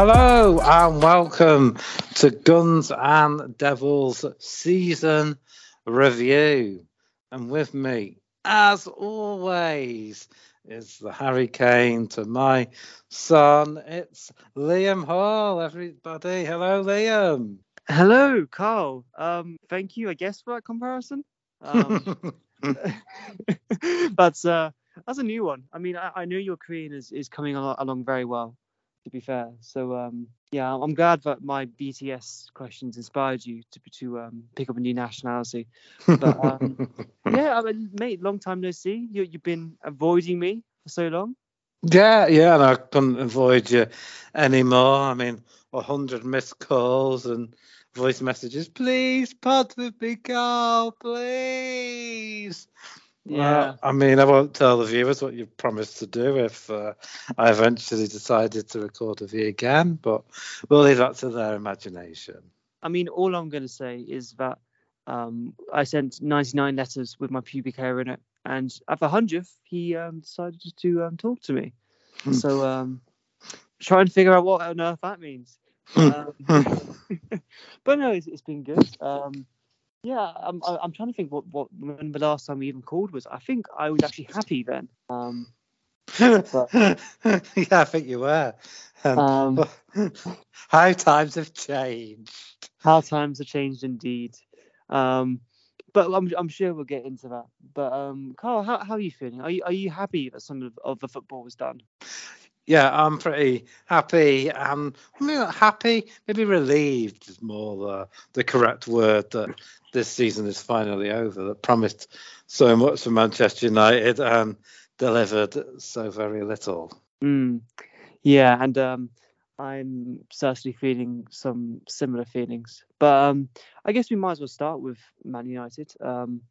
Hello and welcome to Guns and Devils season review. And with me, as always, is the Harry Kane to my son. It's Liam Hall, everybody. Hello, Liam. Hello, Carl. Um, thank you, I guess, for that comparison. Um, but uh, that's a new one. I mean, I, I know your Korean is, is coming along, along very well to be fair. So um, yeah, I'm glad that my BTS questions inspired you to to um, pick up a new nationality. But um, yeah, I mean, mate, long time no see. You you've been avoiding me for so long. Yeah, yeah, and I couldn't avoid you anymore. I mean, a hundred missed calls and voice messages. Please pod with me, Carl. Please. Yeah. I mean, I won't tell the viewers what you've promised to do if uh, I eventually decided to record with you again, but we'll leave that to their imagination. I mean, all I'm going to say is that um, I sent 99 letters with my pubic hair in it, and at the hundredth, he um, decided to um, talk to me. Hmm. so um, try and figure out what on earth that means. Hmm. Um, but no, it's, it's been good. Yeah, I'm, I'm trying to think what, what when the last time we even called was. I think I was actually happy then. Um, yeah, I think you were. Um, um, how times have changed. how times have changed indeed. Um, but I'm, I'm sure we'll get into that. But um, Carl, how, how are you feeling? Are you, are you happy that some of, of the football was done? Yeah, I'm pretty happy. Um, maybe not happy, maybe relieved is more the, the correct word that this season is finally over. That promised so much for Manchester United and delivered so very little. Mm. Yeah, and um, I'm certainly feeling some similar feelings. But um, I guess we might as well start with Man United. Um,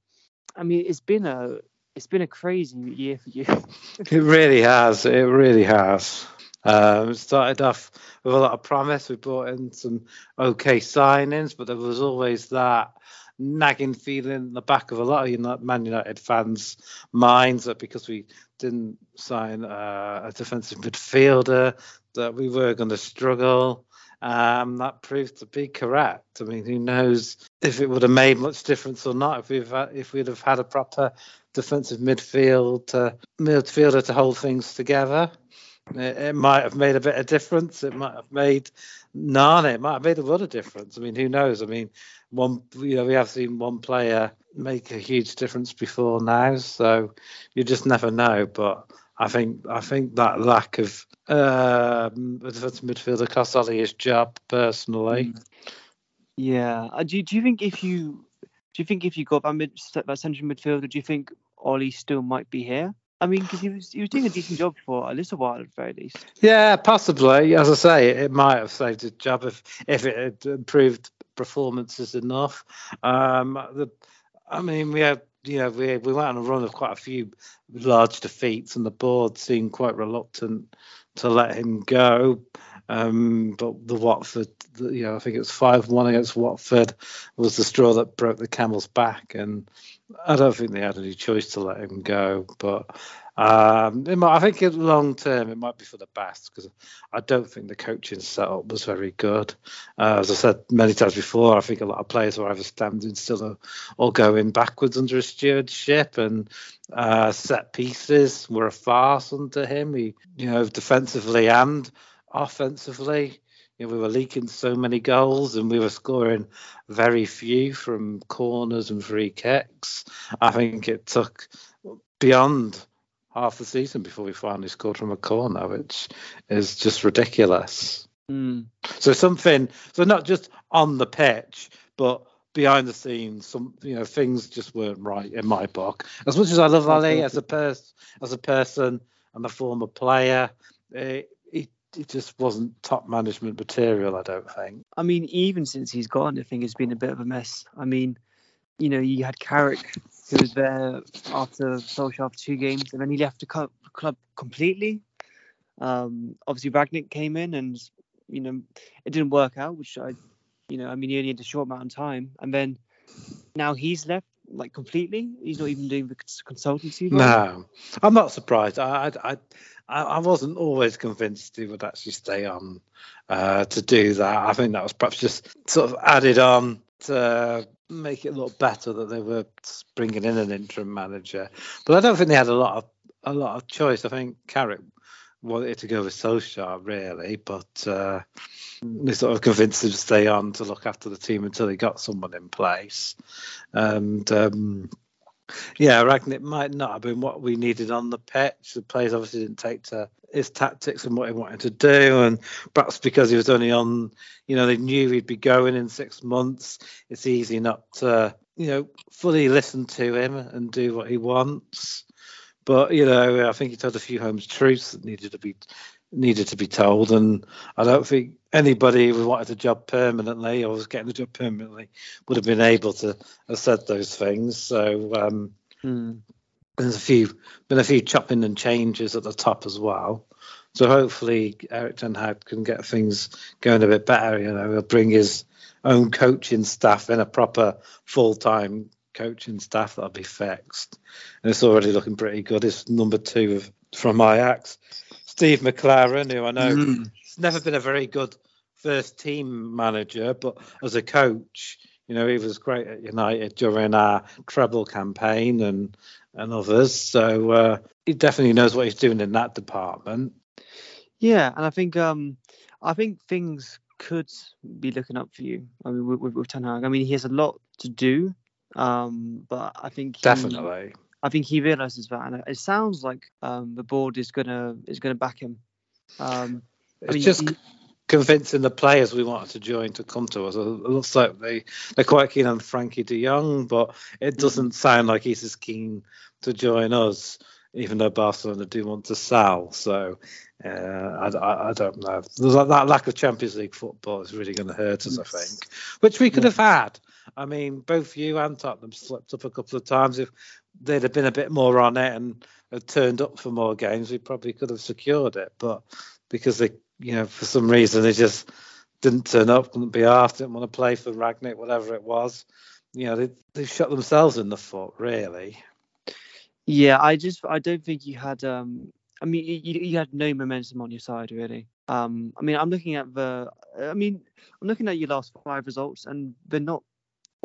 I mean, it's been a it's been a crazy year for you. It really has. It really has. Um, started off with a lot of promise. We brought in some okay signings, but there was always that nagging feeling in the back of a lot of Man United fans' minds that because we didn't sign uh, a defensive midfielder, that we were going to struggle. Um, that proved to be correct. I mean, who knows if it would have made much difference or not if we've had, if we'd have had a proper defensive midfield to, midfielder to hold things together. It, it might have made a bit of difference. It might have made none. It might have made a lot of difference. I mean, who knows? I mean, one you know we have seen one player make a huge difference before now, so you just never know. But I think I think that lack of um, a defensive midfielder cost Ollie his job personally. yeah. Uh, do, you- do you think if you do you think if you got that mid that central midfielder, do you think Ollie still might be here? I mean, because he was he was doing a decent job for a little while at the very least. Yeah, possibly. As I say, it might have saved his job if if it had improved performances enough. Um, the, I mean, we had you know we we went on a run of quite a few large defeats, and the board seemed quite reluctant to let him go. Um, but the Watford, you know, I think it was five one against Watford was the straw that broke the camel's back, and I don't think they had any choice to let him go. But um, might, I think in long term it might be for the best because I don't think the coaching setup was very good. Uh, as I said many times before, I think a lot of players were either standing still or, or going backwards under his stewardship, and uh, set pieces were a farce under him. He, you know, defensively and offensively. You know, we were leaking so many goals and we were scoring very few from corners and free kicks. I think it took beyond half the season before we finally scored from a corner, which is just ridiculous. Mm. So something, so not just on the pitch, but behind the scenes, some you know things just weren't right in my book. As much as I love Ollie as a person, as a person and a former player, it, it it just wasn't top management material. I don't think. I mean, even since he's gone, I think it's been a bit of a mess. I mean, you know, you had Carrick who was there after Solskjaer after two games, and then he left the club, club completely. Um, obviously, Rangnick came in, and you know, it didn't work out. Which I, you know, I mean, he only had a short amount of time, and then now he's left. like completely. He's not even doing the consultancy. No, I'm not surprised. I, I, I, I wasn't always convinced he would actually stay on uh, to do that. I think that was perhaps just sort of added on to make it look better that they were bringing in an interim manager. But I don't think they had a lot of a lot of choice. I think Carrick wanted to go with Solskjaer really, but uh, they sort of convinced him to stay on to look after the team until he got someone in place. And um, yeah, I reckon it might not have been what we needed on the pitch. The players obviously didn't take to his tactics and what he wanted to do, and perhaps because he was only on, you know, they knew he'd be going in six months. It's easy not to, you know, fully listen to him and do what he wants. But you know, I think he told a few homes truths that needed to be needed to be told, and I don't think anybody who wanted a job permanently or was getting a job permanently would have been able to have said those things. So um, mm. there's a few been a few chopping and changes at the top as well. So hopefully Erik Ten Hag can get things going a bit better. You know, he'll bring his own coaching staff in a proper full time coaching staff that'll be fixed. And it's already looking pretty good. It's number two from Ajax. Steve McClaren, who I know mm. has never been a very good first team manager, but as a coach, you know, he was great at United during our treble campaign and and others. So uh, he definitely knows what he's doing in that department. Yeah, and I think um, I think things could be looking up for you. I mean, with, with, with Ten Hag, I mean, he has a lot to do. Um, but I think he, definitely. I think he realizes that, and it sounds like um, the board is gonna is gonna back him. Um, it's I mean, just he, convincing the players we wanted to join to come to us. It looks like they they're quite keen on Frenkie De Jong, but it mm-hmm. doesn't sound like he's as keen to join us, even though Barcelona do want to sell. So uh, I, I, I, don't know. That, that lack of Champions League football is really going to hurt us, I think, which we could have had I mean, both you and Tottenham slipped up a couple of times. If they'd have been a bit more on it and had turned up for more games, we probably could have secured it. But because they, you know, for some reason they just didn't turn up, couldn't be asked, didn't want to play for Rangnick, whatever it was. You know, they they shot themselves in the foot, really. Yeah, I just I don't think you had um I mean you, you had no momentum on your side really. Um I mean I'm looking at the I mean I'm looking at your last five results and they're not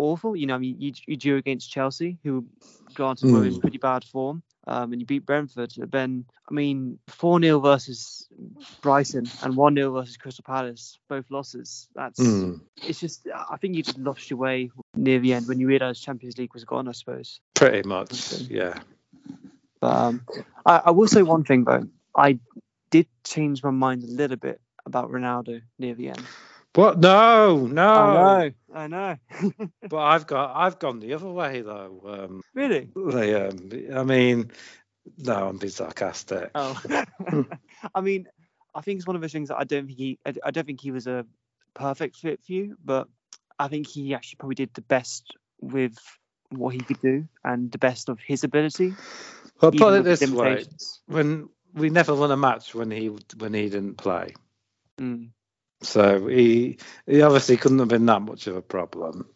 awful. You know, I mean, you, you drew against Chelsea, who granted mm. were in pretty bad form, um, and you beat Brentford. Then, I mean, 4 0 versus Brighton and 1 0 versus Crystal Palace, both losses. That's mm. it's just, I think you just lost your way near the end when you realised Champions League was gone, I suppose. Pretty much, yeah. But um, I, I will say one thing, though. I did change my mind a little bit about Ronaldo near the end. What? No, no. I know. I know. but I've got I've gone the other way though. Um, really? They, um, I mean, no, I'm being sarcastic. Oh. I mean, I think it's one of those things that I don't think he I, I don't think he was a perfect fit for you, but I think he actually probably did the best with what he could do and the best of his ability. Well, put it this way: when we never won a match when he when he didn't play. Mm. So he he obviously couldn't have been that much of a problem.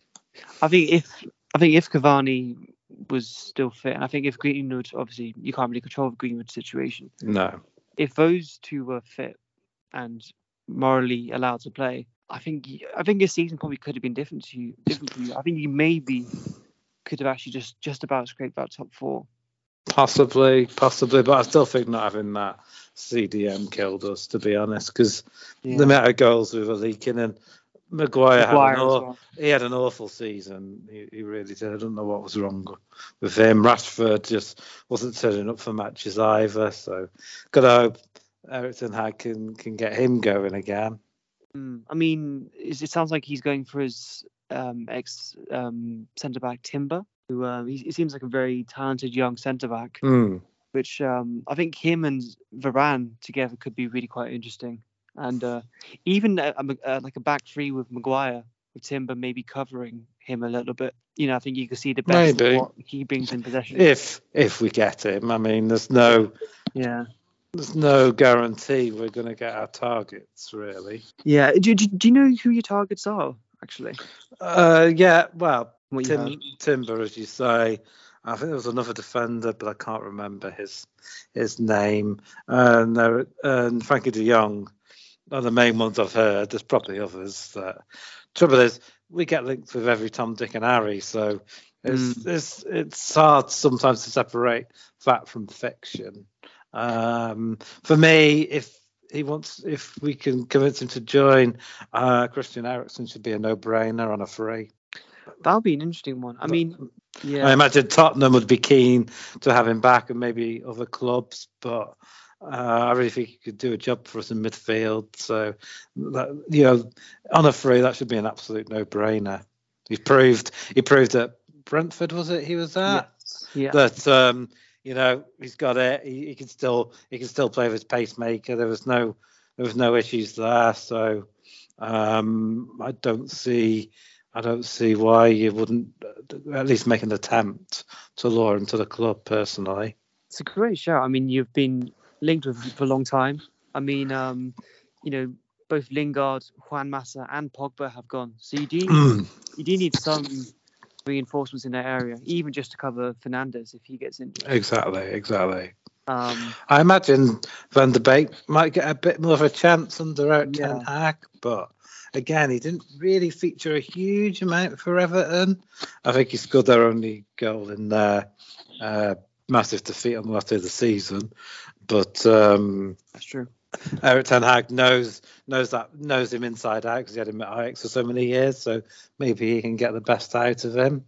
I think if I think if Cavani was still fit, and I think if Greenwood, obviously you can't really control the Greenwood situation. No. If those two were fit and morally allowed to play, I think I think this season probably could have been different to you. Different for you. I think you maybe could have actually just just about scraped that top four. Possibly, possibly, but I still think not having that CDM killed us, to be honest, because yeah. the amount of goals we were leaking and Maguire, Maguire had an well. he had an awful season. He, he, really did. I don't know what was wrong with him. Rashford just wasn't turning up for matches either. So, got to hope Erik Ten Hag can can get him going again. Mm, I mean, it sounds like he's going for his um, ex um, centre back Timber, who uh, he, he, seems like a very talented young centre back. Mm which um, I think him and Varane together could be really quite interesting. And uh, even uh, uh, like a back three with Maguire, with Timber maybe covering him a little bit. You know, I think you can see the best maybe. of what he brings in possession. If if we get him, I mean, there's no yeah. There's no guarantee we're going to get our targets, really. Yeah. Do, do, do you know who your targets are, actually? Uh, yeah. Well, from what you heard. Tim, Timber, as you say. I think there was another defender, but I can't remember his his name. And there, and Frenkie De Jong are the main ones I've heard. There's probably others. That, trouble is, we get linked with every Tom, Dick, and Harry, so it's it's it's hard sometimes to separate fact from fiction. Um, for me, if he wants, if we can convince him to join, uh, Christian Eriksen should be a no-brainer on a free. That would be an interesting one. I mean, yeah. I imagine Tottenham would be keen to have him back, and maybe other clubs, but. Uh, I really think he could do a job for us in midfield. So, that, you know, on a free, that should be an absolute no-brainer. He proved he proved at Brentford was it he was at yeah. that um, you know he's got it. He, he can still he can still play with his pacemaker. There was no there was no issues there. So um, I don't see I don't see why you wouldn't at least make an attempt to lure him to the club personally. It's a great show. I mean, you've been linked with him for a long time. I mean, um, you know, both Lingard, Juan Mata, and Pogba have gone. So you do you do need some reinforcements in that area, even just to cover Fernandes if he gets injured. Exactly, exactly. Um, I imagine Van der Beek might get a bit more of a chance under out Yeah. Ten Hag, but again, he didn't really feature a huge amount for Everton. I think he scored their only goal in their uh, massive defeat on the last day of the season. But um, that's true. Erik Ten Hag knows knows that knows him inside out because he had him at Ajax for so many years. So maybe he can get the best out of him.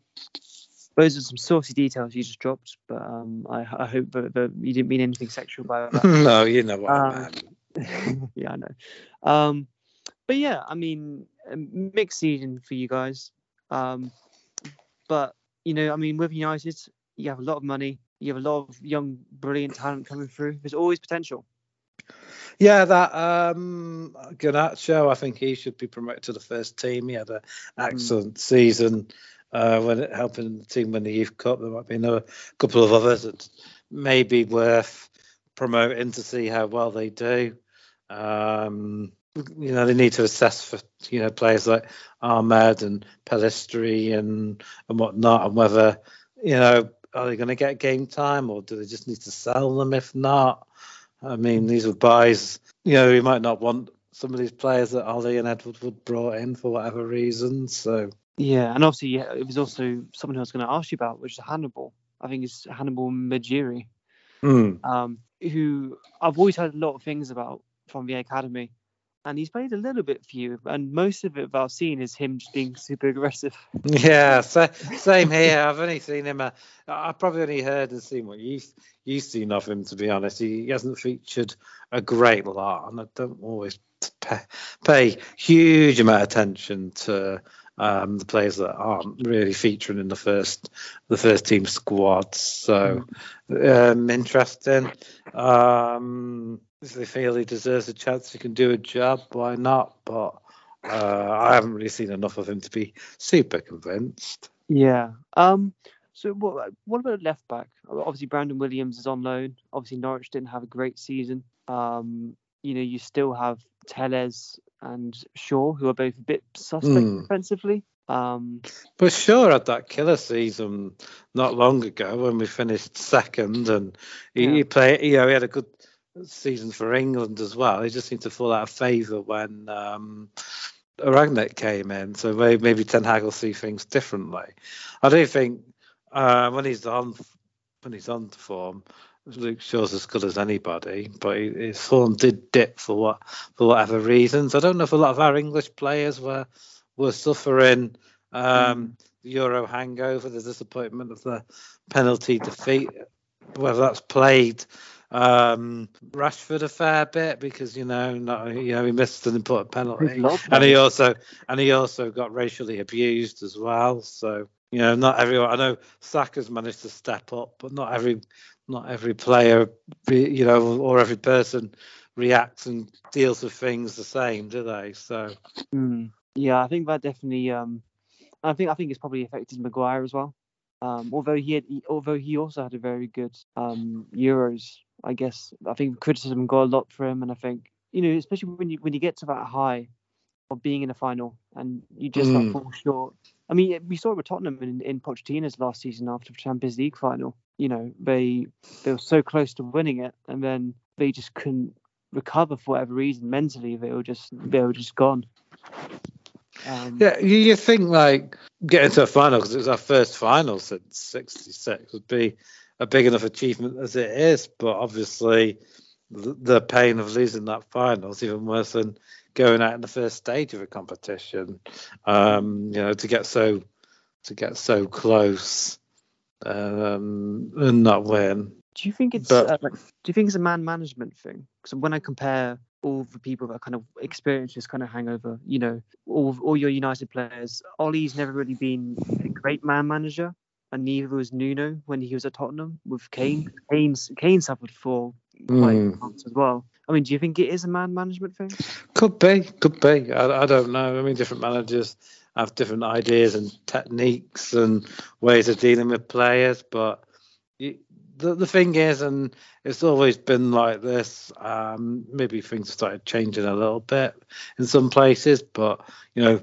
Those are some saucy details you just dropped, but um, I, I hope that, that you didn't mean anything sexual by that. no, you know what I Um, meant. yeah, I know. Um, but yeah, I mean, mixed season for you guys. Um, but you know, I mean, with United, you have a lot of money. You have a lot of young, brilliant talent coming through. There's always potential. Yeah, that um Garnacho, I think he should be promoted to the first team. He had an excellent season uh, when it, helping the team win the Youth Cup. There might be another couple of others that may be worth promoting to see how well they do. Um, you know, they need to assess for you know players like Amad and Pelistri and and whatnot, and whether you know are they going to get game time or do they just need to sell them if not. I mean, these were buys. You know, we might not want some of these players that Ollie and Edward Wood brought in for whatever reason. So Yeah, and obviously, yeah, it was also someone who I was going to ask you about, which is Hannibal. I think it's Hannibal Mejbri. hmm. um, who I've always heard a lot of things about from the academy, and he's played a little bit for you, and most of it I've seen is him just being super aggressive. yeah, sa- same here. I've only seen him. Uh, I've probably only heard and seen what you've you've seen of him. To be honest, he, he hasn't featured a great lot, and I don't always pay, pay huge amount of attention to um, the players that aren't really featuring in the first the first team squad. So um, interesting. Um, if they feel he deserves a chance, he can do a job. Why not? But uh, I haven't really seen enough of him to be super convinced. Yeah. Um. So what what about left back? Obviously, Brandon Williams is on loan. Obviously, Norwich didn't have a great season. Um. You know, you still have Telles and Shaw, who are both a bit suspect Hmm. defensively. Um. But Shaw had that killer season not long ago when we finished second, and he, Yeah. he played. You know, he had a good season for England as well. He just seemed to fall out of favour when um, Rangnick came in. So maybe, maybe Ten Hag will see things differently. I do think uh, when he's on when he's on form, Luke Shaw's as good as anybody, but his form did dip for what for whatever reasons. I don't know if a lot of our English players were were suffering um, the Euro hangover, the disappointment of the penalty defeat, whether that's played um, Rashford a fair bit because you know not, you know he missed an important penalty, and he also and he also got racially abused as well. So you know not everyone. I know Saka's managed to step up, but not every not every player, you know, or every person reacts and deals with things the same, do they? So Mm, yeah, I think that definitely. Um, I think I think it's probably affected Maguire as well. Um, although he had, although he also had a very good um, Euros, I guess I think criticism got a lot for him, and I think you know, especially when you when you get to that high, of being in a final, and you just Mm. like fall short. I mean, we saw it with Tottenham in, in Pochettino's last season after the Champions League final. You know, they they were so close to winning it, and then they just couldn't recover for whatever reason. Mentally, they were just they were just gone. Um, Yeah, you, you think like getting to a final because it was our first final since '66 would be a big enough achievement as it is, but obviously the, the pain of losing that final is even worse than going out in the first stage of a competition. Um, you know, to get so to get so close um, and not win. Do you think it's But- uh, do you think it's a man management thing? Because when I compare all the people that kind of experience this kind of hangover, you know, all all your United players, Ollie's never really been a great man manager, and neither was Nuno when he was at Tottenham with Kane. Kane's Kane suffered for quite Mm. as well. I mean, do you think it is a man management thing? Could be, could be. I, I don't know. I mean, different managers have different ideas and techniques and ways of dealing with players, but you, the the thing is, and it's always been like this. Um, maybe things have started changing a little bit in some places, but you know,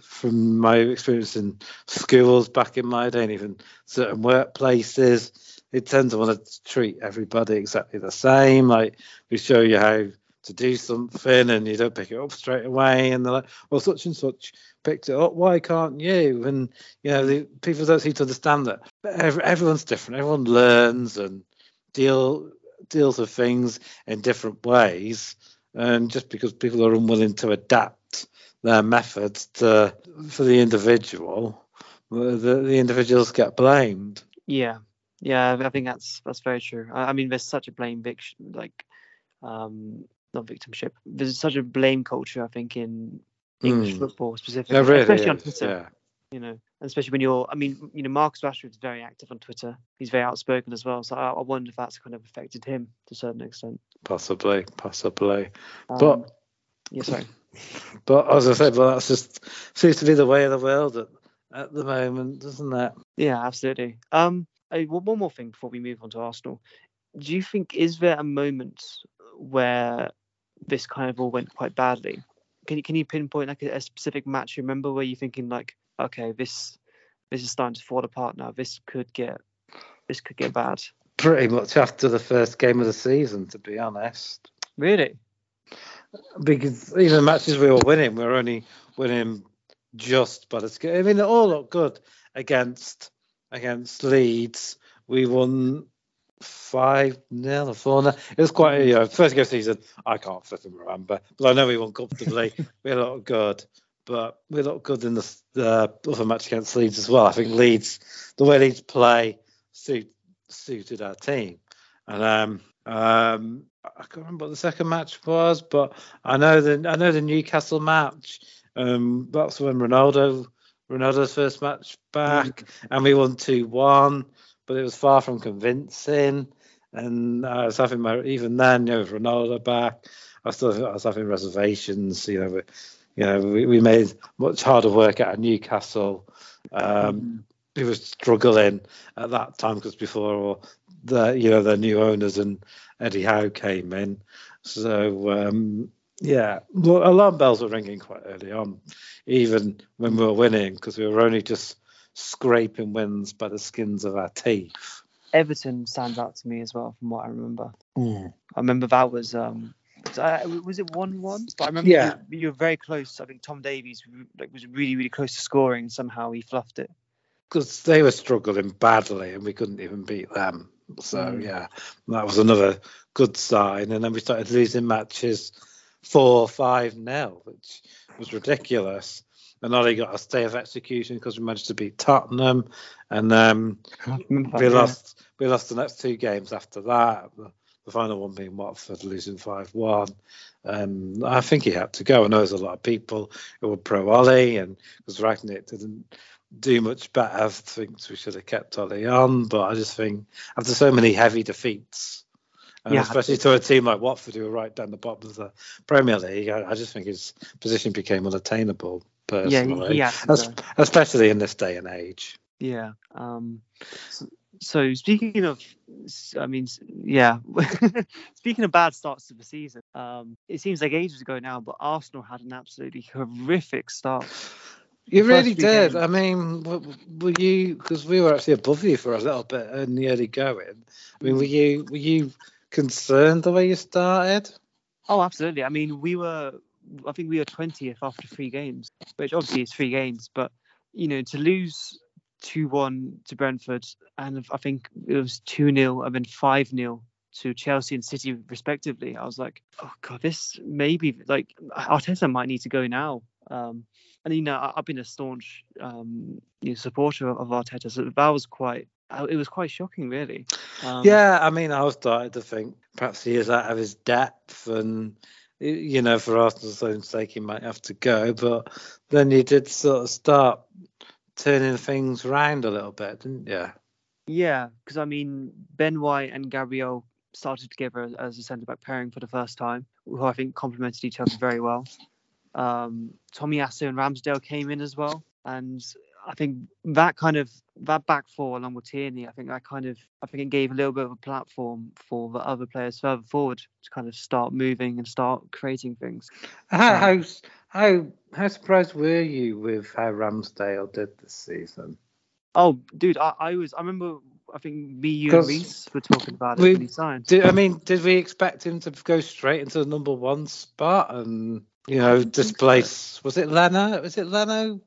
from my experience in schools back in my day, and even certain workplaces, they tend to want to treat everybody exactly the same. Like we show you how to do something and you don't pick it up straight away and they're like well such and such picked it up why can't you? And you know the people don't seem to understand that. Every, everyone's different. Everyone learns and deal deals with things in different ways and just because people are unwilling to adapt their methods to for the individual the, the individuals get blamed. Yeah, yeah, I think that's that's very true. I, I mean, there's such a blame victim, like, um, not victimship. There's such a blame culture, I think, in English Mm. football specifically, really especially on is, Twitter. yeah You know, and especially when you're, I mean, you know, Marcus Rashford's very active on Twitter. He's very outspoken as well. So I, I wonder if that's kind of affected him to a certain extent. possibly possibly Um, but yeah, sorry. But as I said, well, that's just seems to be the way of the world at, at the moment, doesn't it? Yeah, absolutely. Um, I, one one more thing before we move on to Arsenal. Do you think is there a moment where this kind of all went quite badly? Can you can you pinpoint like a, a specific match you remember where you're thinking like, okay, this this is starting to fall apart now. This could get this could get bad. Pretty much after the first game of the season, to be honest. Really? Because even matches we were winning, we were only winning just by the skin. I mean, it all looked good against against Leeds. We won five nil or four nil. It was quite you know first game of season. I can't flipping remember, but I know we won comfortably. we looked good, but we looked good in the, the other match against Leeds as well. I think Leeds, the way Leeds play, suit, suited our team, and um um I can't remember what the second match was, but I know the I know the Newcastle match. Um, that's when Ronaldo Ronaldo's first match back, and we won two one, but it was far from convincing. And I was having my even then, you know, with Ronaldo back, I still I was having reservations. You know, we, you know, we, we made much harder work at Newcastle. Um, we were struggling at that time because before the you know the new owners and Eddie Howe came in. So um, yeah, well, alarm bells were ringing quite early on, even when we were winning because we were only just scraping wins by the skins of our teeth. Everton stands out to me as well from what I remember. I remember that was um was, was it one one? But I remember Yeah. you, you were very close. I think Tom Davies like was really really close to scoring. Somehow he fluffed it. Because they were struggling badly and we couldn't even beat them. So Mm. yeah, that was another good sign. And then we started losing matches four, five nil, which was ridiculous. And Ollie got a stay of execution because we managed to beat Tottenham, and um, we lost. We lost the next two games after that. The, the final one being Watford losing five one. Um, I think he had to go. I know there's a lot of people who were pro Ollie, and because Rangnick didn't do much better, thinks we should have kept Ollie on. But I just think after so many heavy defeats, and Yeah. especially to a team like Watford who are right down the bottom of the Premier League, I, I just think his position became unattainable Yeah, personally, had to especially in this day and age. Yeah. Um. So, so speaking of I mean, yeah. Speaking of bad starts to the season, um, it seems like ages ago now, but Arsenal had an absolutely horrific start. You really did. Games. I mean, were you because we were actually above you for a little bit in the early going? I mean, were you were you concerned the way you started? Oh, absolutely. I mean, we were. I think we were twentieth after three games, which obviously is three games, but you know, to lose 2 1 to Brentford, and I think it was 2 0 and then 5 0 to Chelsea and City, respectively. I was like, oh, God, this maybe like Arteta might need to go now. Um, and, you know, I, have been a staunch um, you know, supporter of Arteta, so that was quite. Uh, it was quite shocking, really. Um, yeah, I mean, I was starting to think perhaps he is out of his depth, and you know, for Arsenal's own sake, he might have to go. But then he did sort of start turning things around a little bit, didn't you? Yeah, because I mean, Ben White and Gabriel started together as a centre back pairing for the first time, who I think complemented each other very well. Um, Tomiyasu and Ramsdale came in as well, and I think that kind of that back four along with Tierney, I think that kind of I think it gave a little bit of a platform for the other players further forward to kind of start moving and start creating things. How um, how how, how surprised were you with how Ramsdale did this season? Oh, dude, I, I was I remember I think me, you, and Reese were talking about it we, when he signed. Did, I mean, did we expect him to go straight into the number one spot and you know displace? Was it Leno? Was it Leno?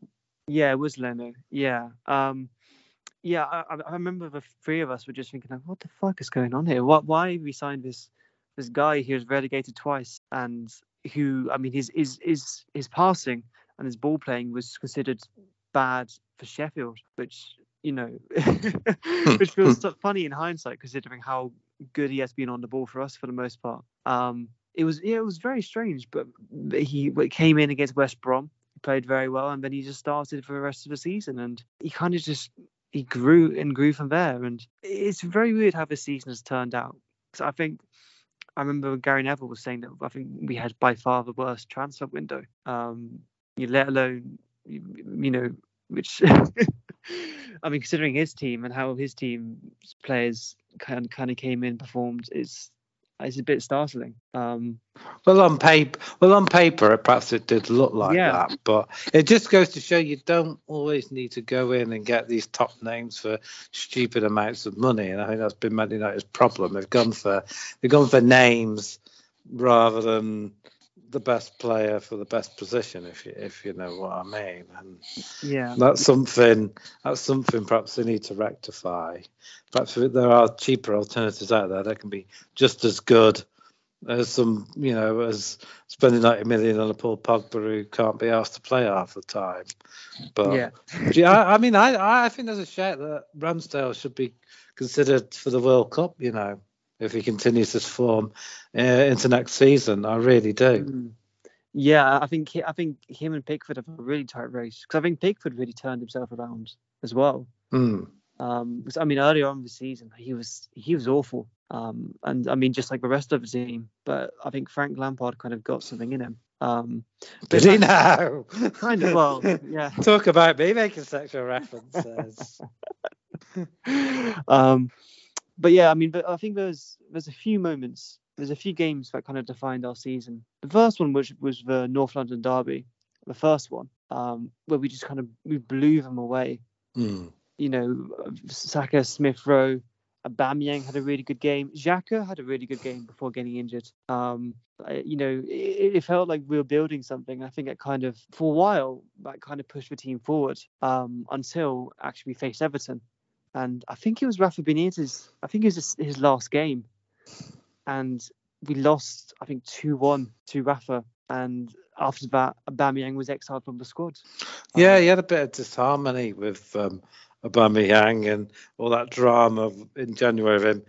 Yeah, it was Leno. Yeah. Um, yeah, I, I remember the three of us were just thinking, like, what the fuck is going on here? What? Why we signed this this guy who was relegated twice and who, I mean, his his his his passing and his ball playing was considered bad for Sheffield, which you know, which feels funny in hindsight considering how good he has been on the ball for us for the most part. Um, it was yeah, it was very strange, but he came in against West Brom played very well, and then he just started for the rest of the season, and he kind of just he grew and grew from there. And it's very weird how the season has turned out. Because I think I remember Gary Neville was saying that I think we had by far the worst transfer window. Um, you let alone you, you know which. I mean, considering his team and how his team's players kind kind of came in, performed, is it's a bit startling. Um, well, on paper, well on paper, perhaps it did look like yeah. that, but it just goes to show you don't always need to go in and get these top names for stupid amounts of money, and I think that's been Man United's problem. They've gone for they've gone for names rather than the best player for the best position, if you if you know what I mean. And yeah, that's something that's something perhaps they need to rectify. Perhaps there are cheaper alternatives out there that can be just as good as some, you know, as spending 90 million on a Paul Pogba who can't be asked to play half the time. But yeah, yeah I, I mean, I I think there's a shout that Ramsdale should be considered for the World Cup. You know if he continues this form uh, into next season. I really do. Mm. Yeah, I think he, I think him and Pickford have a really tight race because I think Pickford really turned himself around as well. Mm. Um, I mean, earlier on the season, he was he was awful. Um, and I mean, just like the rest of the team. But I think Frank Lampard kind of got something in him. Um, Did he now? Kind of. Well, yeah. Talk about me making sexual references. um, but yeah, I mean, but I think there's there's a few moments, there's a few games that kind of defined our season. The first one, which was the North London derby, the first one, um, where we just kind of we blew them away. Mm. You know, Saka, Smith Rowe, Aubameyang had a really good game. Xhaka had a really good game before getting injured. Um, you know, it, it, felt like we were building something. I think it kind of, for a while, that kind of pushed the team forward um, until actually we faced Everton and I think it was Rafa Benitez. I think it was his last game, and we lost. I think two one to Rafa, and after that, Aubameyang was exiled from the squad. Yeah, um, he had a bit of disharmony with um, Aubameyang and all that drama in January of him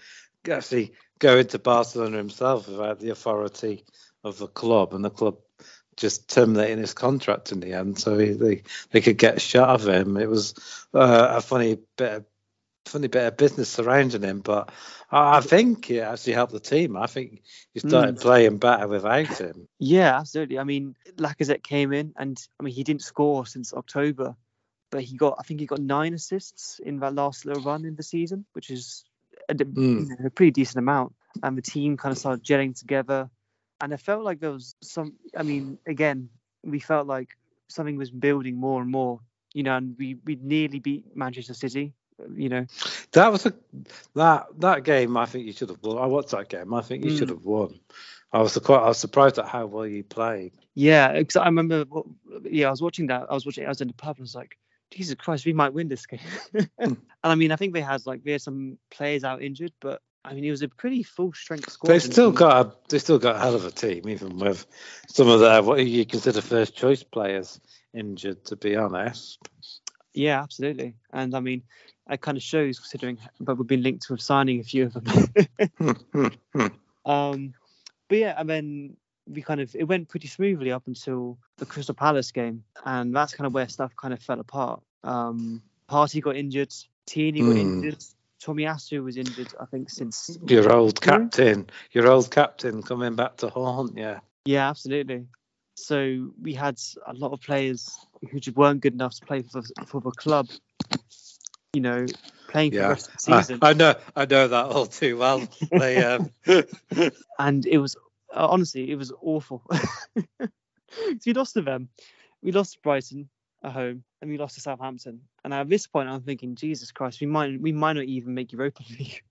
actually going to Barcelona himself without the authority of the club, and the club just terminating his contract in the end, so he, they they could get a shot of him. It was uh, a funny bit of funny bit of business surrounding him, but I, think it actually helped the team. I think he started mm. playing better without him. Yeah, absolutely. I mean, Lacazette came in, and I mean, he didn't score since October, but he got, I think he got nine assists in that last little run in the season, which is a, mm. you know, a pretty decent amount, and the team kind of started gelling together. And it felt like there was some. I mean, again, we felt like something was building more and more. You know, and we we nearly beat Manchester City. You know, that was a that that game. I think you should have won. I watched that game. I think you mm. should have won. I was quite. I was surprised at how well you played. Yeah, because I remember. Yeah, I was watching that. I was watching. I was in the pub. and I was like, Jesus Christ, we might win this game. and I mean, I think they had like they had some players out injured, but I mean, it was a pretty full strength squad. They still got a, they still got a hell of a team, even with some of their what you consider first choice players injured. To be honest. Yeah, absolutely, and I mean, it kind of shows considering, but we've been linked with signing a few of them. um, but yeah, and then we kind of it went pretty smoothly up until the Crystal Palace game, and that's kind of where stuff kind of fell apart. Um, Partey got injured, Tierney got mm. injured, Tomiyasu was injured, I think, since your old captain, your old captain coming back to haunt yeah. Yeah, absolutely. So we had a lot of players who just weren't good enough to play for for the club. You know, playing yeah. for the season. I, I, know, I know that all too well. they, um... and it was uh, honestly, it was awful. we lost to them. We lost to Brighton at home, and we lost to Southampton. And at this point, I'm thinking, Jesus Christ, we might we might not even make Europa League.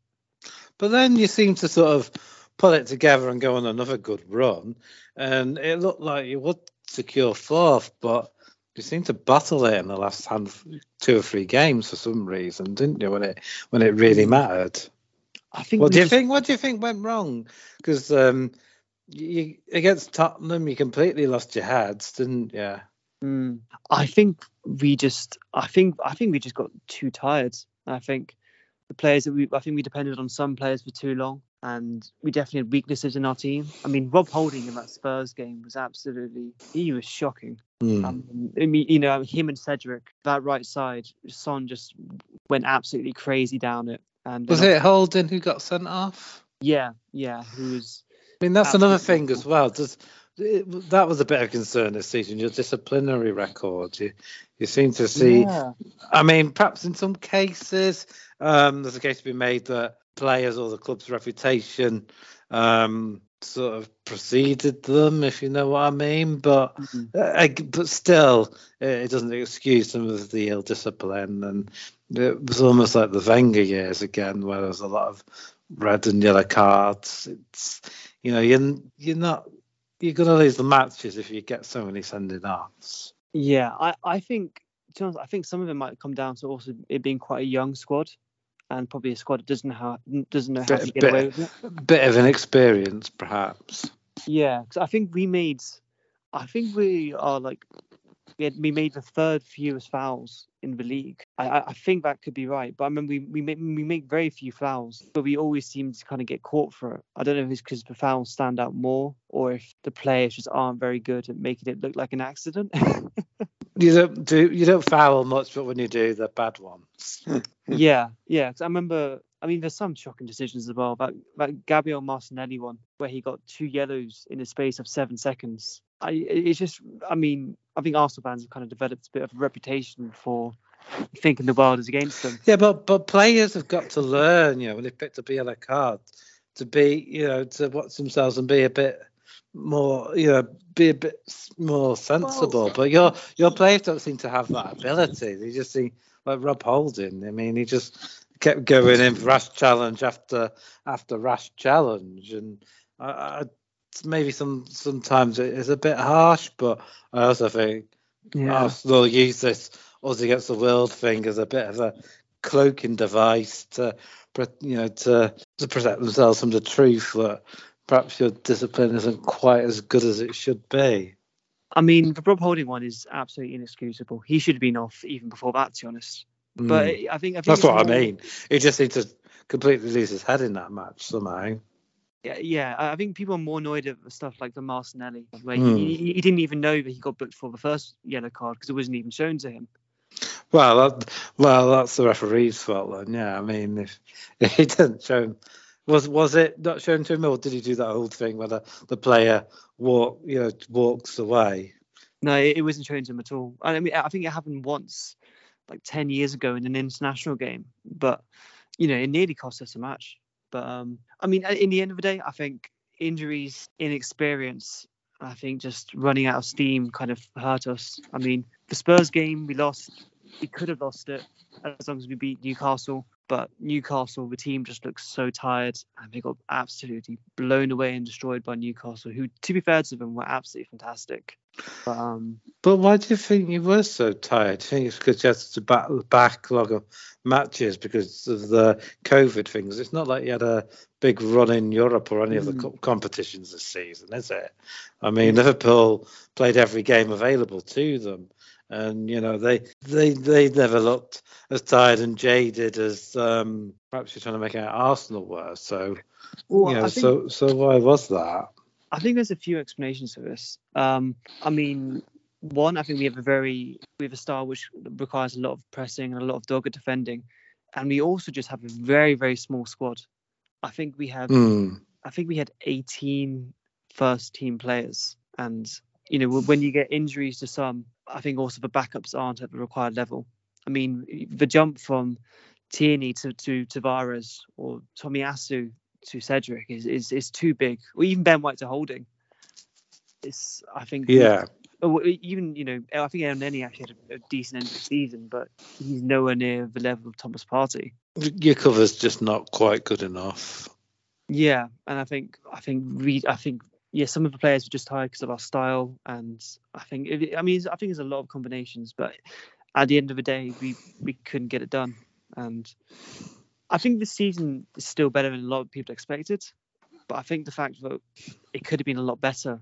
But then you seem to sort of pull it together and go on another good run, and it looked like you would secure fourth, but you seemed to battle it in the last hand, two or three games for some reason, didn't you? When it when it really mattered. I think. What do you think? What do you think went wrong? Because um, you, against Tottenham, you completely lost your heads, didn't you? Mm, I think we just, I think, I think we just got too tired. I think the players that we, I think we depended on some players for too long, and we definitely had weaknesses in our team. I mean, Rob Holding in that Spurs game was absolutely, he was shocking. Mm. Um, I mean, you know, him and Cedric, that right side, Son just went absolutely crazy down it. And was it Holding who got sent off? Yeah, yeah, who was I mean, that's another thing as well. Does it, that was a bit of concern this season. Your disciplinary record. You you seem to see. Yeah. I mean, perhaps in some cases, um, there's a case to be made that players or the club's reputation um, sort of preceded them, if you know what I mean. But mm-hmm. uh, but still, it doesn't excuse some of the ill discipline, and it was almost like the Wenger years again, where there's a lot of red and yellow cards. It's you know, you're you're not you're gonna lose the matches if you get so many sending offs. Yeah, I I think I think some of it might come down to also it being quite a young squad, and probably a squad that doesn't how doesn't know how bit, to get bit, away with it. Bit of an experience, perhaps. Yeah, because I think we made, I think we are like we had we made the third fewest fouls in the league. I, I think that could be right, but I mean we we make we make very few fouls, but we always seem to kind of get caught for it. I don't know if it's because the fouls stand out more, or if the players just aren't very good at making it look like an accident. you don't do you don't foul much, but when you do, they're bad ones. yeah, yeah. Cause I remember. I mean, there's some shocking decisions as well. That that Gabriel Martinelli one, where he got two yellows in the space of seven seconds. I, it's just, I mean, I think Arsenal fans have kind of developed a bit of a reputation for thinking the world is against them. Yeah, but but players have got to learn, you know, when they've picked up a yellow card, to be, you know, to watch themselves and be a bit more, you know, be a bit more sensible. Well, but your your players don't seem to have that ability. They just seem like Rob Holding. I mean, he just kept going in rash challenge after after rash challenge, and I, I maybe some sometimes it is a bit harsh, but I also think yeah. Arsenal use this us against the world thing as a bit of a cloaking device to you know to to protect themselves from the truth that perhaps your discipline isn't quite as good as it should be. I mean, the Rob Holding one is absolutely inexcusable. He should have been off even before that, to be honest. Mm. But I think, I think that's what I mean. He just needs to completely lose his head in that match somehow yeah, yeah, I think people are more annoyed at stuff like the Martinelli, where mm. he, he, didn't even know that he got booked for the first yellow card because it wasn't even shown to him. Well, that, well, that's the referee's fault then. Yeah, I mean, if, if he didn't show him, was was it not shown to him, or did he do that old thing where the, the player walk, you know, walks away? No, it, it wasn't shown to him at all. I mean, I think it happened once, like ten years ago in an international game, but you know, it nearly cost us a match. But um, I mean, in the end of the day, I think injuries, inexperience, I think just running out of steam kind of hurt us. I mean, the Spurs game we lost, we could have lost it as long as we beat Newcastle. But Newcastle, the team just looks so tired and they got absolutely blown away and destroyed by Newcastle, who, to be fair to them, were absolutely fantastic. But, um, but why do you think you were so tired? Do you think it's because you had to back, backlog of matches because of the COVID things? It's not like you had a big run in Europe or any mm. of the hmm. co- competitions this season, is it? I mean. Liverpool played every game available to them and you know they they they never looked as tired and jaded as um, perhaps you're trying to make out Arsenal were. So, well, you know, think, so so why was that? I think there's a few explanations for this. Um, I mean, one, I think we have a very we have a style which requires a lot of pressing and a lot of dogged defending, and we also just have a very very small squad. I think we have mm. I think we had 18 first team players, and you know when you get injuries to some I think also the backups aren't at the required level. I mean, the jump from Tierney to, to Tavares or Tomiyasu to Cedric is, is is too big, or even Ben White to Holding. It's I think yeah. Oh, even you know I think Elneny actually had a, a decent end of the season, but he's nowhere near the level of Thomas Partey. Your cover's just not quite good enough. Yeah, and I think I think Reed I think yeah, some of the players were just tired because of our style, and I think it, I mean I think there's a lot of combinations, but at the end of the day, we we couldn't get it done, and I think this season is still better than a lot of people expected, but I think the fact that it could have been a lot better,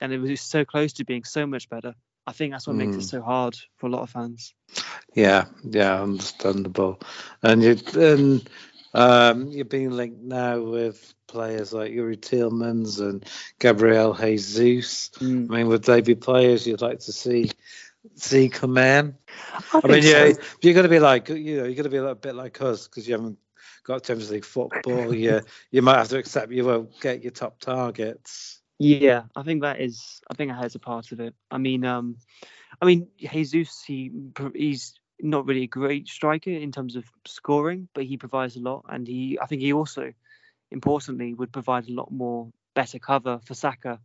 and it was so close to being so much better. I think that's what mm. makes it hmm. so hard for a lot of fans. Yeah, yeah, understandable. And you and um, you're being linked now with players like Youri Tielemans and Gabriel Jesus. Mm. I mean, would they be players you'd like to see see come in? I, I mean, so. yeah, you're going to be like you know you're going to be a little bit like us because you haven't got Champions League football. you you might have to accept you won't get your top targets. Yeah, I think that is. I think that is a part of it. I mean, um, I mean, Jesus, he he's not really a great striker in terms of scoring, but he provides a lot, and he I think he also importantly would provide a lot more better cover for Saka,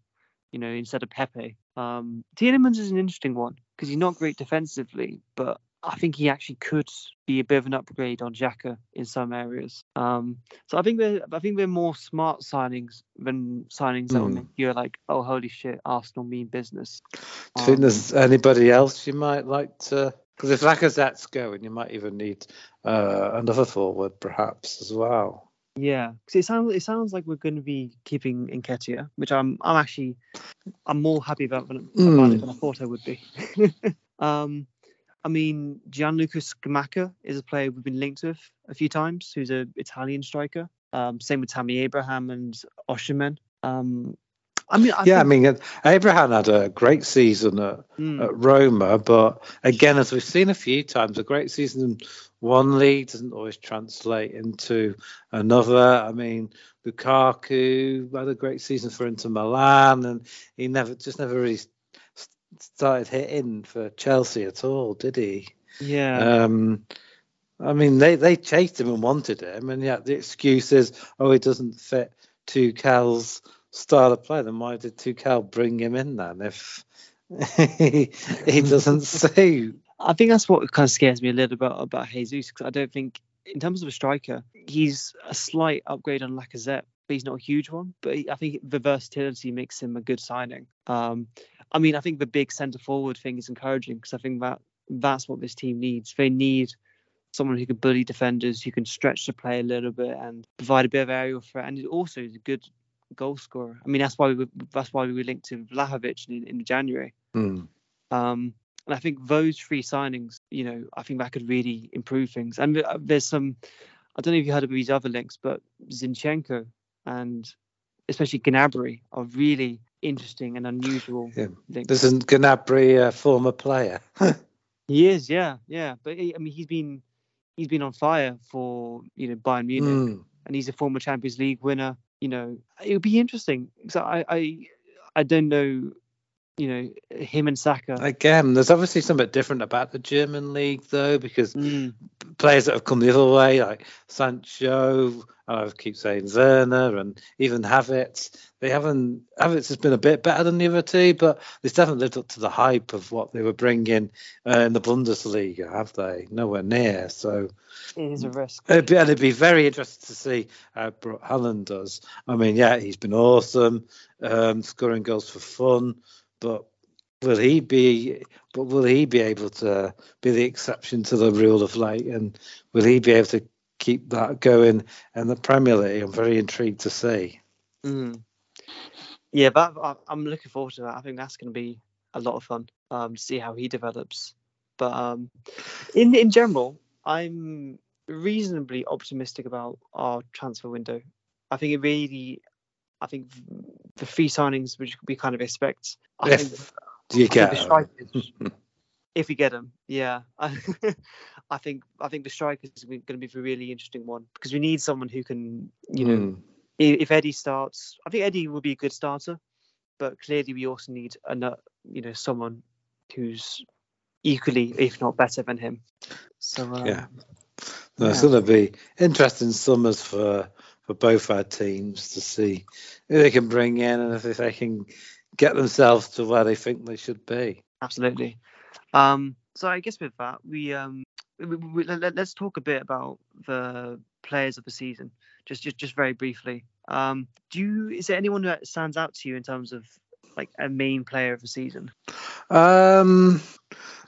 you know, instead of Pepe. Um, Tielemans is an interesting one because he's not great defensively, but I think he actually could be a bit of an upgrade on Xhaka in some areas. Um, so I think they're I think they're more smart signings than signings that mm. make you like, oh holy shit, Arsenal mean business. Do you um, think there's anybody else you might like to because if Lacazette's going, you might even need uh, another forward, perhaps as well. Yeah, because it sounds it sounds like we're going to be keeping Nketiah, which I'm I'm actually I'm more happy about than, mm. it than I thought I would be. um, I mean, Gianluca Scamacca is a player we've been linked with a few times, who's an Italian striker. Um, same with Tammy Abraham and Osimhen. Um, I mean, I yeah, think... I mean, Abraham had a great season at, mm. at, Roma, but again, as we've seen a few times, a great season in one league doesn't always translate into another. I mean, Lukaku had a great season for Inter Milan, and he never just never really started hitting for Chelsea at all, did he? Yeah. Um, I mean, they, they chased him and wanted him, and yet the excuse is, oh, he doesn't fit Tuchel's style of play, then why did Tuchel bring him in then if he, he doesn't suit? I think that's what kind of scares me a little bit about Jesus because I don't think, in terms of a striker, he's a slight upgrade on Lacazette, but he's not a huge one. But I think the versatility makes him a good signing. Um, I mean, I think the big centre forward thing is encouraging because I think that that's what this team needs. They need someone who can bully defenders, who can stretch the play a little bit and provide a bit of aerial threat, and also is a good goal scorer. I mean, that's why we were, that's why we were linked to Vlahovic in, in January. Mm. Um, and I think those three signings, you know, I think that could really improve things. And uh, there's some, I don't know if you heard of these other links, but Zinchenko and especially Gnabry are really interesting and unusual yeah. links. Isn't Gnabry a former player? he is, yeah, yeah. But I mean, he's been he's been on fire for you know Bayern Munich, mm. and he's a former Champions League winner you know, it would be interesting. So I, I, I don't know you know, him and Saka. Again, there's obviously something different about the German league, though, because Mm. players that have come the other way, like Sancho, I keep saying Werner, and even Havertz, they haven't. Havertz has been a bit better than the other two, but they haven't lived up to the hype of what they were bringing uh, in the Bundesliga, have they? Nowhere near. So It is a risk. it'd be, and it'd be very interesting to see how Braut Haaland does. I mean, yeah, he's been awesome, um, scoring goals for fun, but will he be? But will he be able to be the exception to the rule of late? And will he be able to keep that going in the Premier League? I'm very intrigued to see. Mm. Yeah, but I'm looking forward to that. I think that's going to be a lot of fun um, to see how he develops. But um, in in general, I'm reasonably optimistic about our transfer window. I think it really, I think the free signings which we kind of expect. I If think, you I get the strikers, if we get them, yeah. I think I think the strikers is going to be a really interesting one because we need someone who can, you know, i- if Eddie starts, I think Eddie will be a good starter, but clearly we also need another, you know, someone who's equally, if not better than him. So um, Yeah. No, it's Yeah. going to be interesting summers for for both our teams to see who they can bring in and if they can get themselves to where they think they should be. absolutely. Um, so I guess with that, we um, we, we, let, us talk a bit about the players of the season, just just just very briefly. Um, do you is there anyone that stands out to you in terms of like a main player of the season? Um,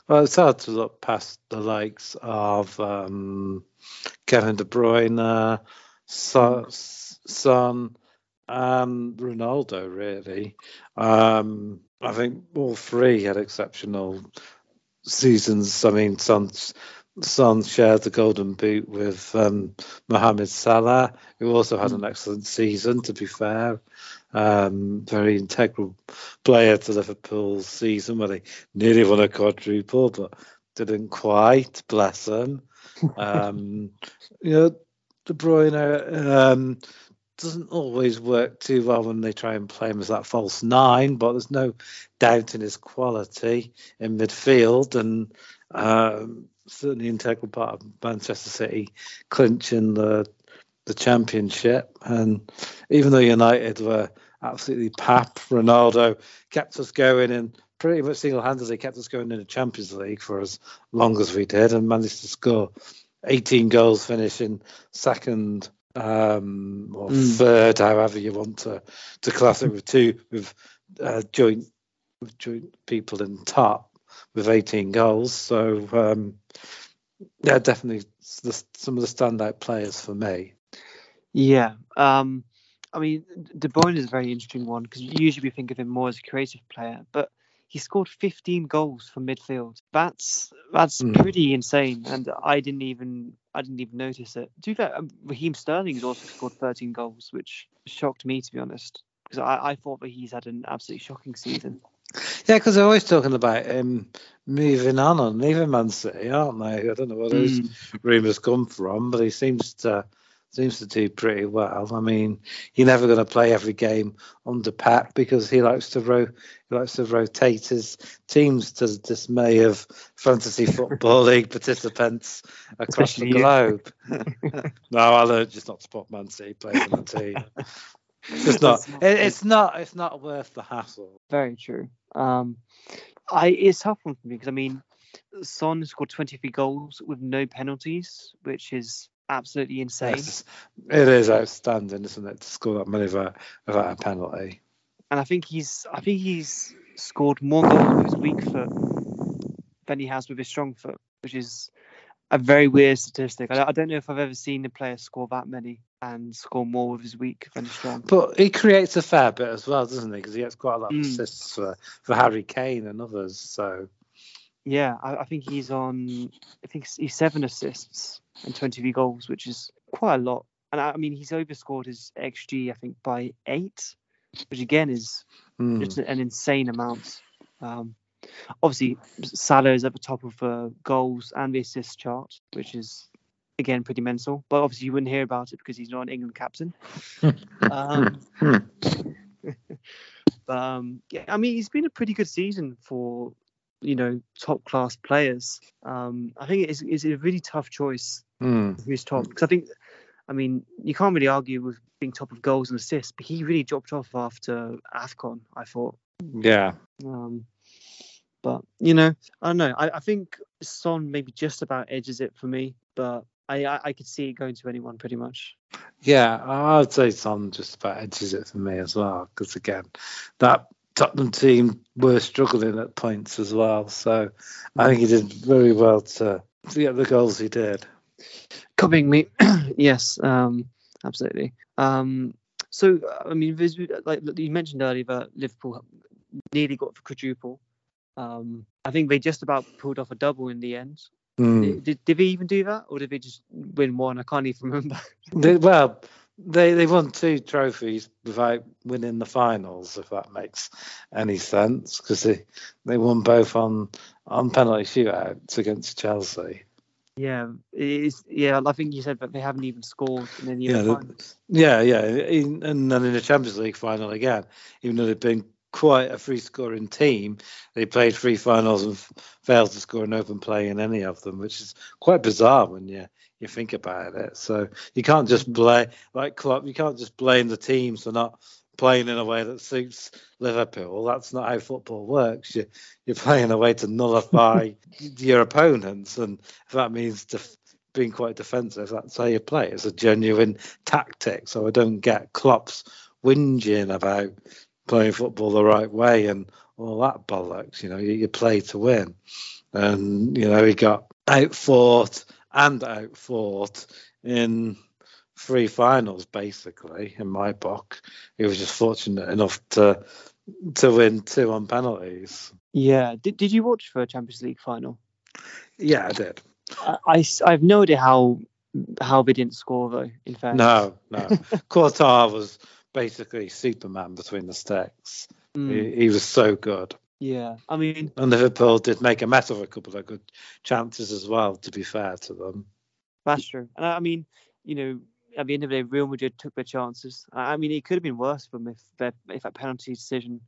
well, it's hard to look past the likes of um, Kevin De Bruyne, uh, Son, Son and Ronaldo, really. Um, I think all three had exceptional seasons. I mean, Son's Son shared the golden boot with um, Mohamed Salah, who also had an excellent season, to be fair. Um, very integral player to Liverpool's season where they nearly won a quadruple, but didn't quite, bless them. Um, you know, De Bruyne um, doesn't always work too well when they try and play him as that false nine, but there's no doubt in his quality in midfield and um, certainly integral part of Manchester City clinching the the championship. And even though United were absolutely pap, Ronaldo kept us going and pretty much single-handedly kept us going in the Champions League for as long as we did and managed to score 18 goals, finishing second um, or Mm. third, however you want to to class it with two with uh, joint with joint people in top with 18 goals. So um, yeah, definitely the, some of the standout players for me. Yeah. Um, I mean, De Bruyne is a very interesting one because usually we think of him more as a creative player, but he scored 15 goals from midfield. That's that's Mm. pretty insane, and I didn't even I didn't even notice it. To be fair, um, Raheem Sterling has also scored 13 goals, which shocked me to be honest, because I, I thought that he's had an absolutely shocking season. Yeah, because they're always talking about him moving on and leaving Man City, aren't they? I don't know where those rumours come from, but he seems to seems to do pretty well. I mean, he's never going to play every game under Pep because he likes to ro- he likes to rotate his teams to the dismay of fantasy football league participants across Especially the globe. no, I learned just not to support Man City playing on the team. It's not. Not- It, it's not. It's not worth the hassle. Very true. Um, I it's tough one for me because I mean, Son scored 23 goals with no penalties, which is absolutely insane. Yes, it is outstanding, isn't it, to score that many without, without a penalty? and I think he's I think he's scored more goals with his weak foot than he has with his strong foot, which is a very weird statistic. I, I don't know if I've ever seen a player score that many and score more with his weak than his strong. But he creates a fair bit as well, doesn't he? Because he gets quite a lot of Mm. assists for, for Harry Kane and others. So Yeah, I, I think he's on. I think he's seven assists and 23 goals, which is quite a lot. And I, I mean, he's overscored his xG, I think, by eight, which again is mm, just an insane amount. Um, obviously, Salah is at the top of the goals and the assist chart, which is again pretty mental. But obviously, you wouldn't hear about it because he's not an England captain. um, but But um, yeah, I mean, he's been a pretty good season for you know top class players. Um, I think it's, it's a really tough choice Mm. who's top because I think, I mean, you can't really argue with being top of goals and assists, but he really dropped off after Afcon. I thought. Yeah. Um, but you know, I don't know. I, I think Son maybe just about edges it for me, but I, I I could see it going to anyone pretty much. Yeah, I'd say Son just about edges it for me as well. Because again, that Tottenham team were struggling at points as well. So I think he did very well to, to get the goals he did. Copying me, yes, um, absolutely. Um, so I mean, like you mentioned earlier, that Liverpool nearly got the quadruple. Um, I think they just about pulled off a double in the end. Mm. Did, did they even do that, or did they just win one? I can't even remember. Well, they they won two trophies without winning the finals, if that makes any sense, because they they won both on on penalty shootouts against Chelsea. Yeah, it is. Yeah, I think you said that they haven't even scored in any Yeah, of the finals. Yeah, yeah, in, and then in the Champions League final again, even though they've been quite a free scoring team, they played three finals and f- failed to score an open play in any of them, which is quite bizarre when you you think about it. So you can't just mm-hmm. blame like Klopp, you can't just blame the teams for not playing in a way that suits Liverpool. That's not how football works. You you're playing a way to nullify your opponents, and if that means def- being quite defensive, that's how you play. It's a genuine tactic. So I don't get Klopp's whinging about playing football the right way and all that bollocks. You know, you, you play to win, and you know he got out outfought and outfought in three finals basically in my book. He was just fortunate enough to to win two on penalties. Yeah. Did Did you watch for a Champions League final? Yeah, I did. I I have no idea how how they didn't score though. In fact. No, no. Courtois was basically Superman between the sticks. Mm, He, he was so good. Yeah. I mean, And Liverpool did make a mess of a couple of good chances as well, to be fair to them. that's true. And I mean, you know, at the end of the day, Real Madrid took their chances. I mean, it could have been worse for them if that if that penalty decision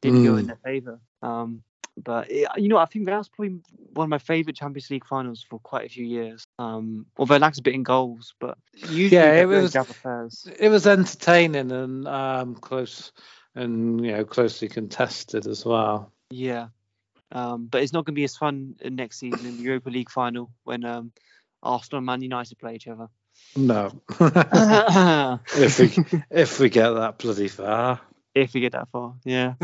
didn't go in Mm. their favour. Um, but it, you know, I think that was probably one of my favourite Champions League finals for quite a few years. Um, although it lacks a bit in goals, but usually Yeah, it was-. It was entertaining and um, close and you know closely contested as well. Yeah. Um, but it's not going to be as fun uh, next season in the Europa League final when um, Arsenal and Man United play each other. No, if if we if we get that bloody far. If we get that far, yeah.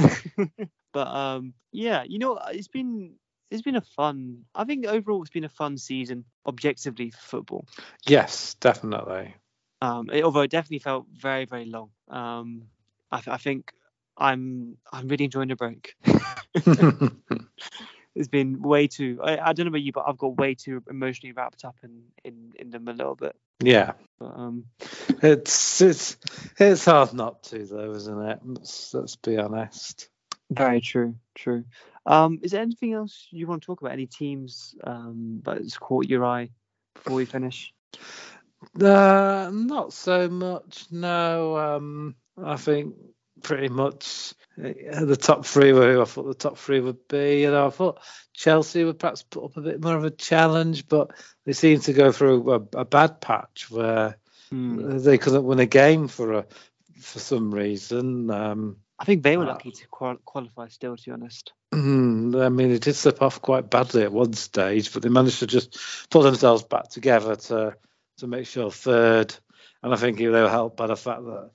but um, yeah, you know, it's been it's been a fun. I think overall it's been a fun season objectively for football. Yes, definitely. Um, it, although it definitely felt very very long. Um, I, th- I think I'm I'm really enjoying the break. it's been way too. I, I don't know about you, but I've got way too emotionally wrapped up in in in them a little bit. yeah, But um, it's it's it's hard not to though, isn't it? Let's, let's be honest. very true, true. Um, is there anything else you want to talk about? Any teams um that's caught your eye before we finish? Uh, not so much. No, um, I think pretty much uh, the top three were who I thought the top three would be. You know, I thought Chelsea would perhaps put up a bit more of a challenge, but they seem to go through a, a bad patch where Hmm. they couldn't win a game for a for some reason. Um, I think they were Uh, lucky to qual- qualify still, to be honest. I mean, it did slip off quite badly at one stage, but they managed to just pull themselves back together to to make sure third. And I think they were helped by the fact that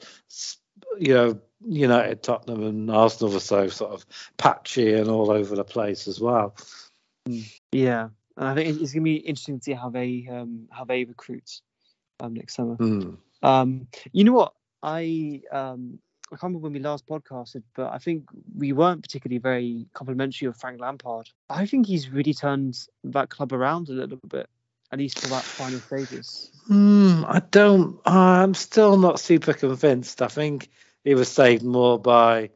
you know United, Tottenham, and Arsenal were so sort of patchy and all over the place as well. Yeah, and I think it's, it's gonna be interesting to see how they um how they recruit um next summer. Hmm. Um, you know what? I um I can't remember when we last podcasted, but I think we weren't particularly very complimentary of Frank Lampard. I think he's really turned that club around a little bit, at least for that final stages. Hmm, I don't. I'm still not super convinced. I think he was saved more by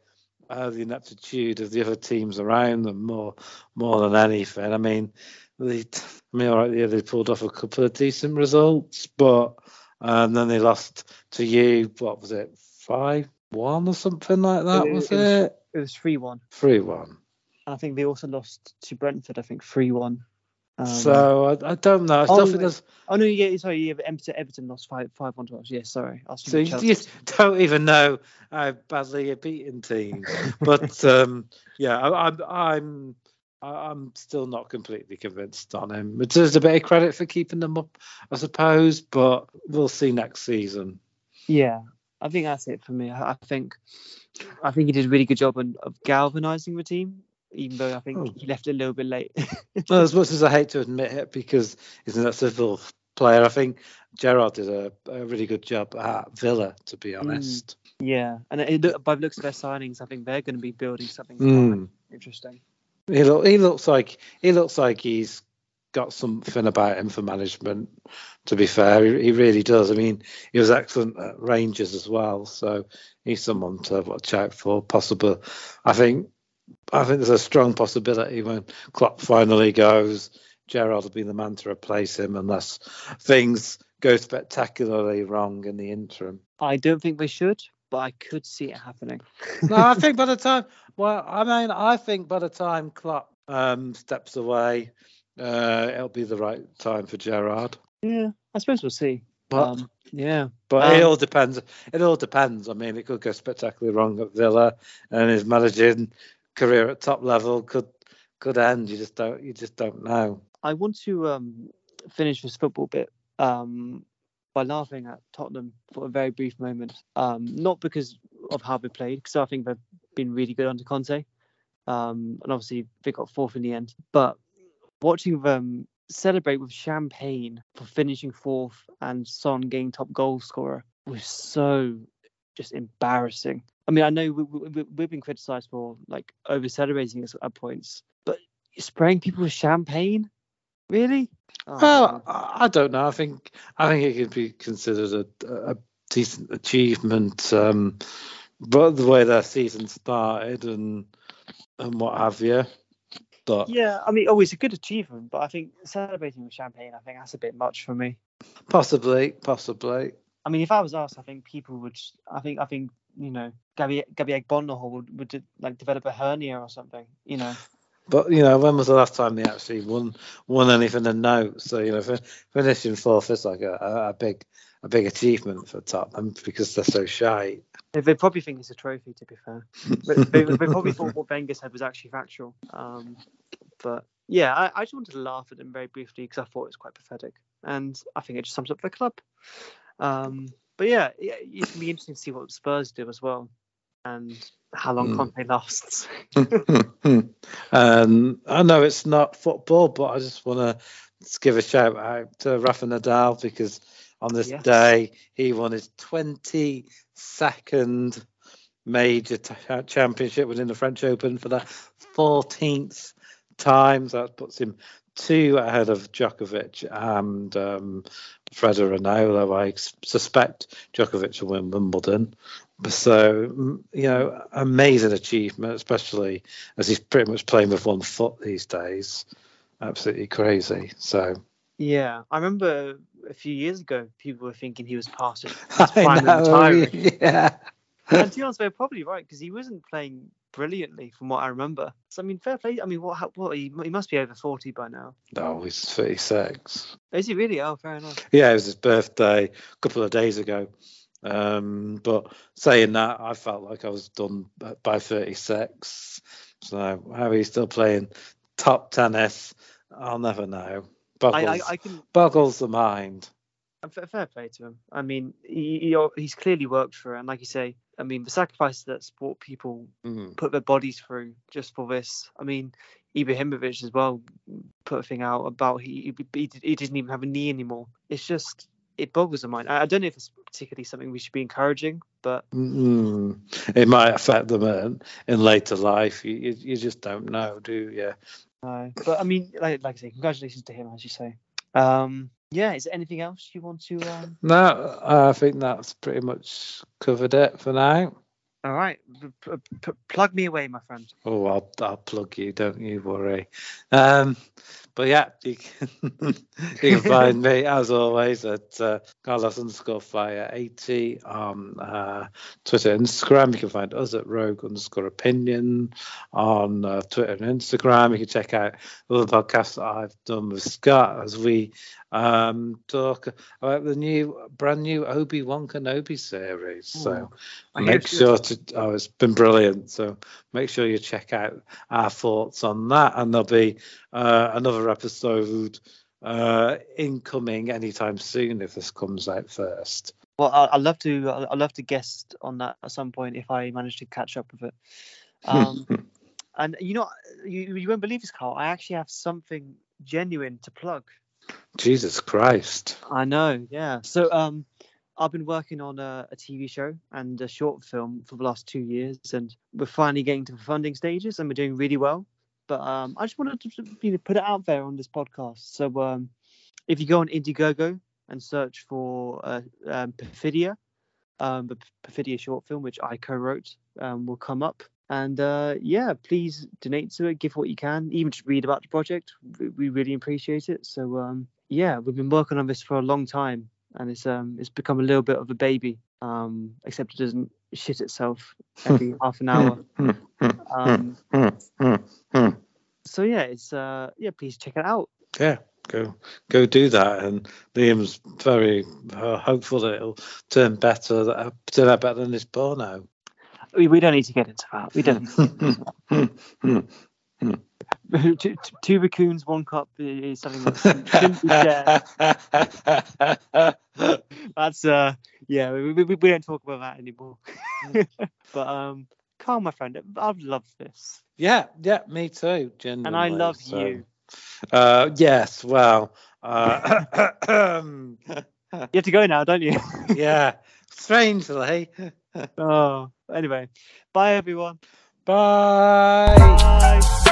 uh, the ineptitude of the other teams around them, more more than anything. I mean, they, I mean, all right, yeah, they pulled off a couple of decent results, but um, then they lost to you. What was it, five one or something like that? It was- it? It was three one. Three one. And I think they also lost to Brentford. I think three one. Um, so I, I don't know. I still oh, think there's. Oh no, yeah, sorry, yeah, but Everton, Everton lost five five one to us. Yeah, sorry. So you, you don't even know how badly you're beating teams. but um, yeah, I, I'm I'm I'm still not completely convinced on him. It deserves a bit of credit for keeping them up, I suppose. But we'll see next season. Yeah, I think that's it for me. I, I think I think he did a really good job on, of galvanizing the team, even though I think Oh. he left a little bit late. Well, as much as I hate to admit it, because he's an civil player, I think Gerrard did a, a really good job at Villa, to be honest. yeah, and it, by the looks of their signings, I think they're going to be building something Mm. interesting. He look, he looks like he looks like he's got something about him for management. To be fair, he, he really does. I mean, he was excellent at Rangers as well, so he's someone to watch out for. Possible, I think. I think there's a strong possibility when Klopp finally goes, Gerrard will be the man to replace him unless things go spectacularly wrong in the interim. I don't think they should, but I could see it happening. no, I think by the time, well, I mean, I think by the time Klopp um, steps away, uh, it'll be the right time for Gerrard. Yeah, I suppose we'll see. But Um, yeah, but it um, all depends. It all depends. I mean, it could go spectacularly wrong at Villa, and his managing career at top level could could end. You just don't. You just don't know. I want to um, finish this football bit um, by laughing at Tottenham for a very brief moment. Um, not because of how they played, because I think they've been really good under Conte, um, and obviously they got fourth in the end. But watching them celebrate with champagne for finishing fourth and Son getting top goal scorer was so just embarrassing. I mean, I know we, we, we've been criticised for like over celebrating at- points, but spraying people with champagne, really? Oh, Well. I don't know. I think I think it could be considered a, a decent achievement. Um, but the way their season started and and what have you. But yeah, I mean, oh, it's a good achievement, but I think celebrating with champagne, I think that's a bit much for me. possibly, possibly. I mean, if I was asked, I think people would. I think, I think, you know, Gabby Gabby Agbonlahor would would like develop a hernia or something. You know. But you know, when was the last time they actually won won anything and no? So you know, finishing fourth is like a, a, a big a big achievement for Tottenham because they're so shy. They, they probably think it's a trophy, to be fair. But they, they probably thought what Wenger said was actually factual. Um, but yeah, I, I just wanted to laugh at them very briefly because I thought it was quite pathetic, and I think it just sums up the club. Um, but yeah, it's gonna be interesting to see what Spurs do as well, and how long Hmm. Conte lasts. um, I know it's not football, but I just want to give a shout out to Rafa Nadal because on this Yes. day he won his 22nd major t- championship within the French Open for the 14th time. So that puts him two ahead of Djokovic and um, Federer now, though I suspect Djokovic will win Wimbledon. So, you know, amazing achievement, especially as he's pretty much playing with one foot these days. Absolutely crazy. So, yeah, I remember a few years ago people were thinking he was past his, prime and know, retiring. yeah. and to be honest, they're probably right because he wasn't playing brilliantly from what I remember. So I mean, fair play. I mean, what? What? He, he must be over forty by now. No, he's 36. Is he really? Oh, fair enough. Yeah, it was his birthday a couple of days ago. Um, but saying that, I felt like I was done by 36. So how he's still playing top tennis, I'll never know. I, Boggles, I, I can boggles the mind. Fair, play to him. I mean, he, he he's clearly worked for it, and like you say, I mean, the sacrifices that sport people Mm. put their bodies through just for this. I mean, Ibrahimovic as well put a thing out about he he, he didn't even have a knee anymore. It's just it boggles the mind. I, don't know if it's particularly something we should be encouraging, but Mm. It might affect them in, in later life. You, you, you just don't know, do you? uh, but I mean, like like I say, congratulations to him, as you say. Um, yeah, is there anything else you want to? Um... No, I think that's pretty much covered it for now. All right, p- p- plug me away, my friend. Oh, I'll, I'll plug you, don't you worry. Um, but yeah, you can, you can find me as always at uh, Carlos underscore fire 80 on uh, Twitter and Instagram. You can find us at Rogue underscore opinion on uh, Twitter and Instagram. You can check out other podcasts that I've done with Scott as we um, talk about the new, brand new Obi Wan Kenobi series. So I make sure to, oh, it's been brilliant. So make sure you check out our thoughts on that, and there'll be uh, another episode uh, incoming anytime soon if this comes out first. Well, I'd love to. I'd love to guest on that at some point if I manage to catch up with it. Um, and you know, you, you won't believe this, Carl. I actually have something genuine to plug. Jesus Christ. I know, yeah. So, um, I've been working on a, a TV show and a short film for the last two years, and we're finally getting to the funding stages, and we're doing really well. But um, I just wanted to you know, put it out there on this podcast. So, um, if you go on Indiegogo and search for uh, um, Perfidia, um, the Perfidia short film, which I co-wrote, um, will come up. And uh, yeah, please donate to it, give what you can, even just read about the project. We, we really appreciate it. So um, yeah, we've been working on this for a long time, and it's um it's become a little bit of a baby. Um, except it doesn't shit itself every half an hour. Um, so yeah, it's uh yeah, please check it out. yeah, go go do that. And Liam's very uh, hopeful that it'll turn better, uh, turn out better than this porno. We, we don't need to get into that. We don't. two, two- two raccoons, one cup is something that shouldn't be shared. That's uh yeah, we, we, we don't talk about that anymore. but um, Carl, my friend, I've loved this, yeah, yeah, me too. Genuinely. and I love so- you. Uh, yes, well, uh, You have to go now, don't you? yeah, strangely. oh, anyway, bye everyone. Bye. Bye.